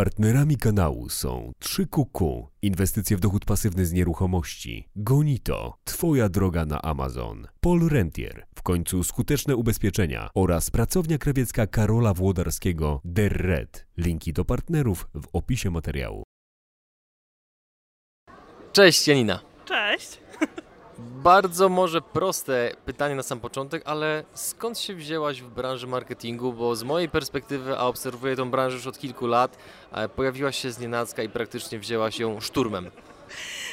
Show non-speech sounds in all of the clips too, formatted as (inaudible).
Partnerami kanału są 3QQ, inwestycje w dochód pasywny z nieruchomości, Gonito, Twoja droga na Amazon, Pol Rentier, w końcu skuteczne ubezpieczenia oraz pracownia krawiecka Karola Włodarskiego Der Red. Linki do partnerów w opisie materiału. Cześć Janina. Cześć. Bardzo może proste pytanie na sam początek, ale skąd się wzięłaś w branży marketingu? Bo z mojej perspektywy, a obserwuję tą branżę już od kilku lat, e, pojawiłaś się z nienacka i praktycznie wzięłaś ją szturmem.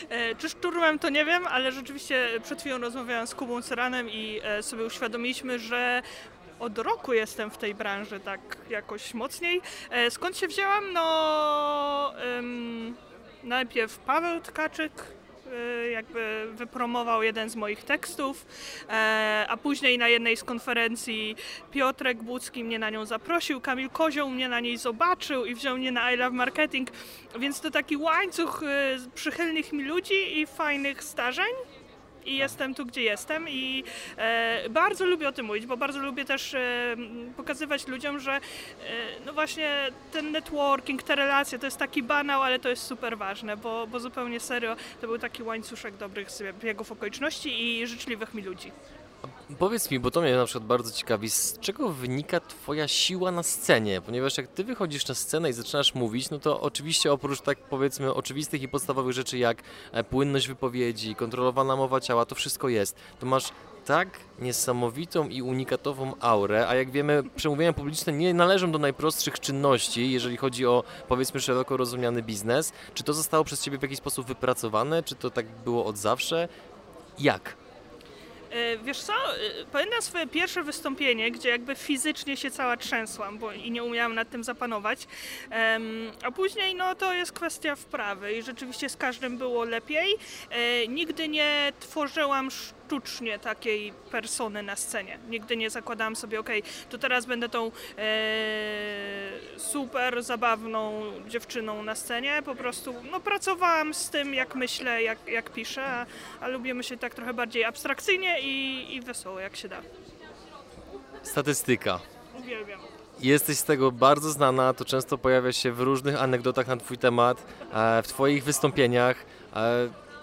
E, czy szturmem to nie wiem, ale rzeczywiście przed chwilą rozmawiałam z Kubą Seranem i e, sobie uświadomiliśmy, że od roku jestem w tej branży tak jakoś mocniej. Skąd się wzięłam? No najpierw Paweł Tkaczyk, jakby wypromował jeden z moich tekstów, e, a później na jednej z konferencji Piotrek Budzki mnie na nią zaprosił, Kamil Kozioł mnie na niej zobaczył i wziął mnie na I Love Marketing, więc to taki łańcuch y, przychylnych mi ludzi i fajnych zdarzeń i jestem tu, gdzie jestem i e, bardzo lubię o tym mówić, bo bardzo lubię też e, pokazywać ludziom, że e, no właśnie ten networking, te relacje to jest taki banał, ale to jest super ważne, bo, bo zupełnie serio to był taki łańcuszek dobrych biegów okoliczności i życzliwych mi ludzi. Powiedz mi, bo to mnie na przykład bardzo ciekawi, z czego wynika Twoja siła na scenie? Ponieważ jak Ty wychodzisz na scenę i zaczynasz mówić, no to oczywiście oprócz tak powiedzmy oczywistych i podstawowych rzeczy jak e, płynność wypowiedzi, kontrolowana mowa ciała, to wszystko jest. To masz tak niesamowitą i unikatową aurę, a jak wiemy, przemówienia publiczne nie należą do najprostszych czynności, jeżeli chodzi o powiedzmy szeroko rozumiany biznes. Czy to zostało przez Ciebie w jakiś sposób wypracowane? Czy to tak było od zawsze? Jak? E, Wiesz co, e, pamiętam swoje pierwsze wystąpienie, gdzie jakby fizycznie się cała trzęsłam, bo i nie umiałam nad tym zapanować. A później no to jest kwestia wprawy i rzeczywiście z każdym było lepiej. E, Nigdy nie tworzyłam sztucznie takiej persony na scenie. Nigdy nie zakładałam sobie, okej, to teraz będę tą e, super zabawną dziewczyną na scenie. Po prostu no, pracowałam z tym, jak myślę, jak, jak piszę, a, a lubię myśleć tak trochę bardziej abstrakcyjnie i, i wesoło, jak się da. Statystyka. Uwielbiam. Jesteś z tego bardzo znana, to często pojawia się w różnych anegdotach na Twój temat, e, w Twoich wystąpieniach.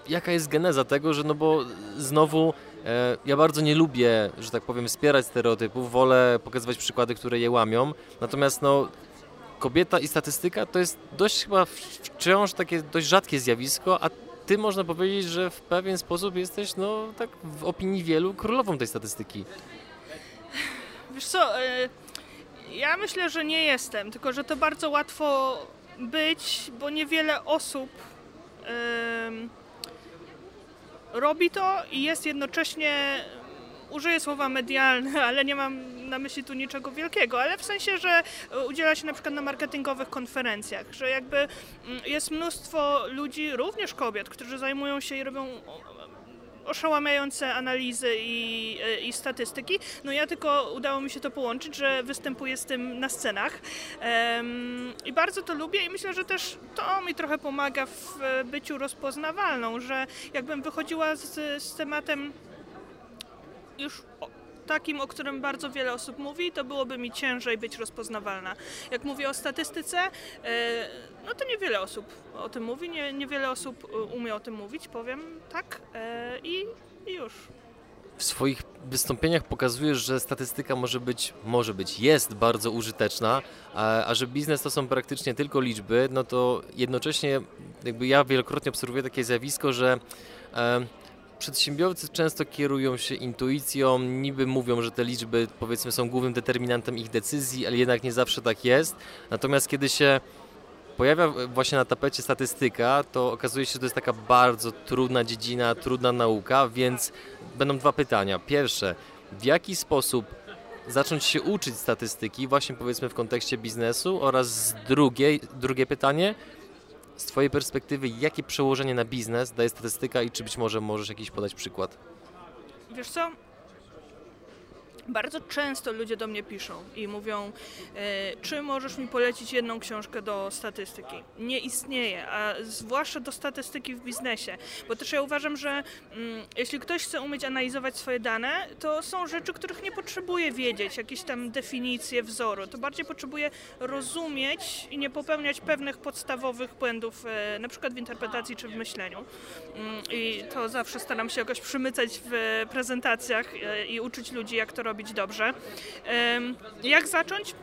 Jaka jest geneza tego, że no bo znowu e, ja bardzo nie lubię, że tak powiem, wspierać stereotypów, wolę pokazywać przykłady, które je łamią, natomiast no kobieta i statystyka to jest dość chyba wciąż takie dość rzadkie zjawisko, a Ty można powiedzieć, że w pewien sposób jesteś, no tak w opinii wielu, królową tej statystyki. Wiesz co, e, ja myślę, że nie jestem, tylko że to bardzo łatwo być, bo niewiele osób em, robi to i jest jednocześnie, użyję słowa medialne, (laughs) ale nie mam na myśli tu niczego wielkiego, ale w sensie, że udziela się na przykład na marketingowych konferencjach, że jakby mm, jest mnóstwo ludzi, również kobiet, którzy zajmują się i robią oszałamiające analizy i, i, statystyki. No ja tylko udało mi się to połączyć, że występuję z tym na scenach Em, i bardzo to lubię i myślę, że też to mi trochę pomaga w byciu rozpoznawalną, że jakbym wychodziła z, z tematem już takim, o którym bardzo wiele osób mówi, to byłoby mi ciężej być rozpoznawalna. Jak mówię o statystyce, e, no to niewiele osób o tym mówi, nie, niewiele osób e, umie o tym mówić, powiem tak e, i, i już. W swoich wystąpieniach pokazujesz, że statystyka może być, może być, jest bardzo użyteczna, a, a że biznes to są praktycznie tylko liczby, no to jednocześnie jakby ja wielokrotnie obserwuję takie zjawisko, że e, przedsiębiorcy często kierują się intuicją, niby mówią, że te liczby powiedzmy są głównym determinantem ich decyzji, ale jednak nie zawsze tak jest. Natomiast kiedy się pojawia właśnie na tapecie statystyka, to okazuje się, że to jest taka bardzo trudna dziedzina, trudna nauka, więc będą dwa pytania. Pierwsze, w jaki sposób zacząć się uczyć statystyki, właśnie powiedzmy w kontekście biznesu oraz drugie, drugie pytanie, z Twojej perspektywy, jakie przełożenie na biznes daje statystyka i czy być może możesz jakiś podać przykład? Wiesz co? Bardzo często ludzie do mnie piszą i mówią, e, czy możesz mi polecić jedną książkę do statystyki? Nie istnieje, a zwłaszcza do statystyki w biznesie, bo też ja uważam, że mm, jeśli ktoś chce umieć analizować swoje dane, to są rzeczy, których nie potrzebuje wiedzieć, jakieś tam definicje wzoru, to bardziej potrzebuje rozumieć i nie popełniać pewnych podstawowych błędów, e, na przykład w interpretacji czy w myśleniu. Mm, I to zawsze staram się jakoś przymycać w prezentacjach e, i uczyć ludzi, jak to robić robić dobrze. Jak zacząć?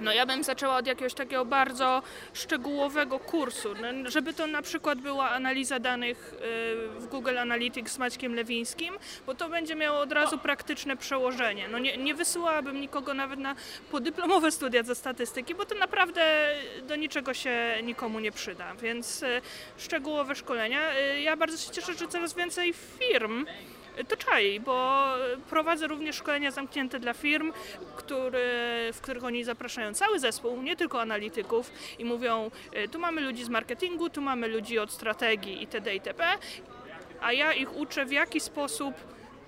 No ja bym zaczęła od jakiegoś takiego bardzo szczegółowego kursu, no, żeby to na przykład była analiza danych y, w Google Analytics z Maćkiem Lewińskim, bo to będzie miało od razu praktyczne przełożenie. No nie, nie wysyłałabym nikogo nawet na podyplomowe studia ze statystyki, bo to naprawdę do niczego się nikomu nie przyda, więc y, szczegółowe szkolenia. Y, ja bardzo się cieszę, że coraz więcej firm to czai, bo prowadzę również szkolenia zamknięte dla firm, który, w których oni zapraszają cały zespół, nie tylko analityków i mówią, y, tu mamy ludzi z marketingu, tu mamy ludzi od strategii itd. itp. A ja ich uczę w jaki sposób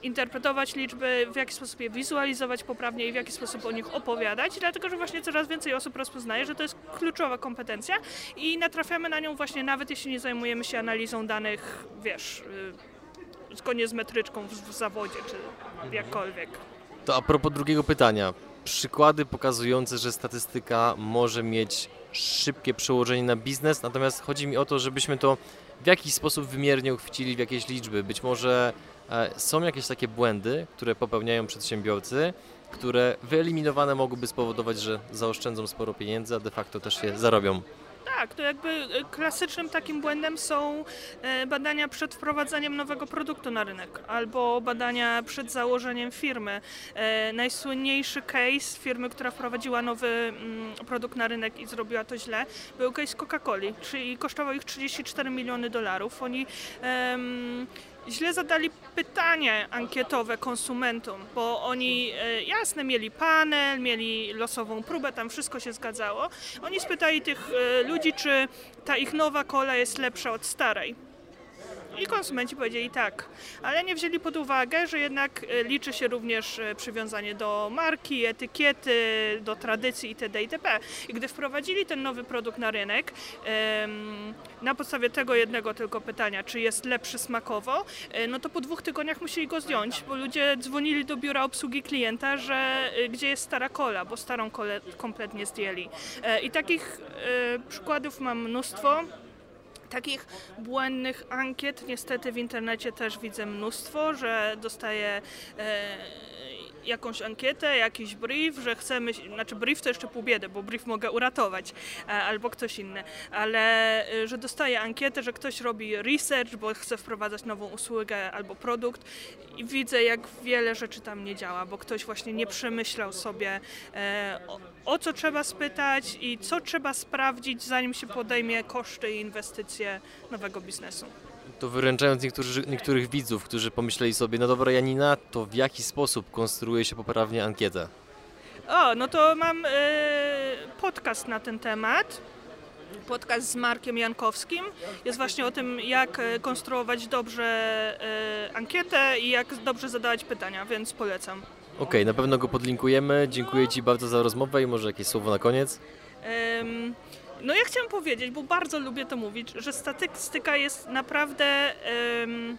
interpretować liczby, w jaki sposób je wizualizować poprawnie i w jaki sposób o nich opowiadać, dlatego że właśnie coraz więcej osób rozpoznaje, że to jest kluczowa kompetencja i natrafiamy na nią właśnie nawet jeśli nie zajmujemy się analizą danych, wiesz, y, zgodnie z metryczką w, w zawodzie, czy jakkolwiek. To a propos drugiego pytania. Przykłady pokazujące, że statystyka może mieć szybkie przełożenie na biznes, natomiast chodzi mi o to, żebyśmy to w jakiś sposób wymiernie uchwycili w jakieś liczby. Być może e, są jakieś takie błędy, które popełniają przedsiębiorcy, które wyeliminowane mogłyby spowodować, że zaoszczędzą sporo pieniędzy, a de facto też je zarobią. Tak, to jakby e, klasycznym takim błędem są e, badania przed wprowadzeniem nowego produktu na rynek albo badania przed założeniem firmy. E, najsłynniejszy case firmy, która wprowadziła nowy mm, produkt na rynek i zrobiła to źle, był case Coca-Coli, czyli kosztował ich 34 miliony dolarów. Oni um, źle zadali pytanie ankietowe konsumentom, bo oni e, jasne mieli panel, mieli losową próbę, tam wszystko się zgadzało. Oni spytali tych e, ludzi, czy ta ich nowa kola jest lepsza od starej. I konsumenci powiedzieli tak, ale nie wzięli pod uwagę, że jednak e, liczy się również e, przywiązanie do marki, etykiety, do tradycji itd. itp. I gdy wprowadzili ten nowy produkt na rynek, na podstawie tego jednego tylko pytania, czy jest lepszy smakowo, e, no to po dwóch tygodniach musieli go zdjąć, bo ludzie dzwonili do biura obsługi klienta, że gdzie jest stara kola, bo starą kolę kompletnie zdjęli. I takich przykładów mam mnóstwo. Takich błędnych ankiet. Niestety w internecie też widzę mnóstwo, że dostaję e, jakąś ankietę, jakiś brief, że chcemy, znaczy brief to jeszcze pół biedy, bo brief mogę uratować, e, albo ktoś inny, ale e, że dostaję ankietę, że ktoś robi research, bo chce wprowadzać nową usługę albo produkt i widzę, jak wiele rzeczy tam nie działa, bo ktoś właśnie nie przemyślał sobie e, o, o co trzeba spytać i co trzeba sprawdzić, zanim się podejmie koszty i inwestycje nowego biznesu to wyręczając niektórzy, niektórych widzów, którzy pomyśleli sobie, no dobra Janina, to w jaki sposób konstruuje się poprawnie ankietę? O, no to mam y, podcast na ten temat. Podcast z Markiem Jankowskim. Jest właśnie o tym, jak e, konstruować dobrze y, ankietę i jak dobrze zadawać pytania, więc polecam. Okej, okay, na pewno go podlinkujemy. Dziękuję Ci bardzo za rozmowę i może jakieś słowo na koniec. Um, no ja chciałam powiedzieć, bo bardzo lubię to mówić, że statystyka jest naprawdę... Um,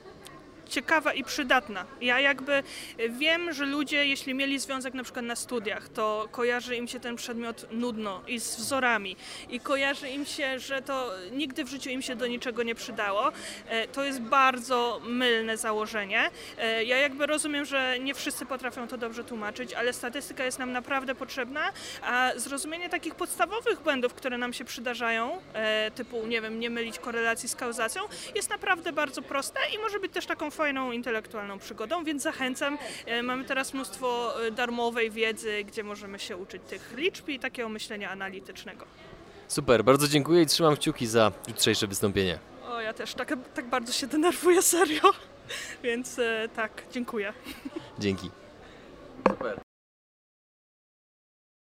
ciekawa i przydatna. Ja jakby wiem, że ludzie, jeśli mieli związek na przykład na studiach, to kojarzy im się ten przedmiot nudno i z wzorami i kojarzy im się, że to nigdy w życiu im się do niczego nie przydało. E, to jest bardzo mylne założenie. E, ja jakby rozumiem, że nie wszyscy potrafią to dobrze tłumaczyć, ale statystyka jest nam naprawdę potrzebna, a zrozumienie takich podstawowych błędów, które nam się przydarzają, e, typu, nie wiem, nie mylić korelacji z kauzacją, jest naprawdę bardzo proste i może być też taką fajną intelektualną przygodą, więc zachęcam. E, mamy teraz mnóstwo e, darmowej wiedzy, gdzie możemy się uczyć tych liczb i takiego myślenia analitycznego. Super, bardzo dziękuję i trzymam kciuki za jutrzejsze wystąpienie. O, ja też tak, tak bardzo się denerwuję, serio. (laughs) Więc e, tak, dziękuję. Dzięki.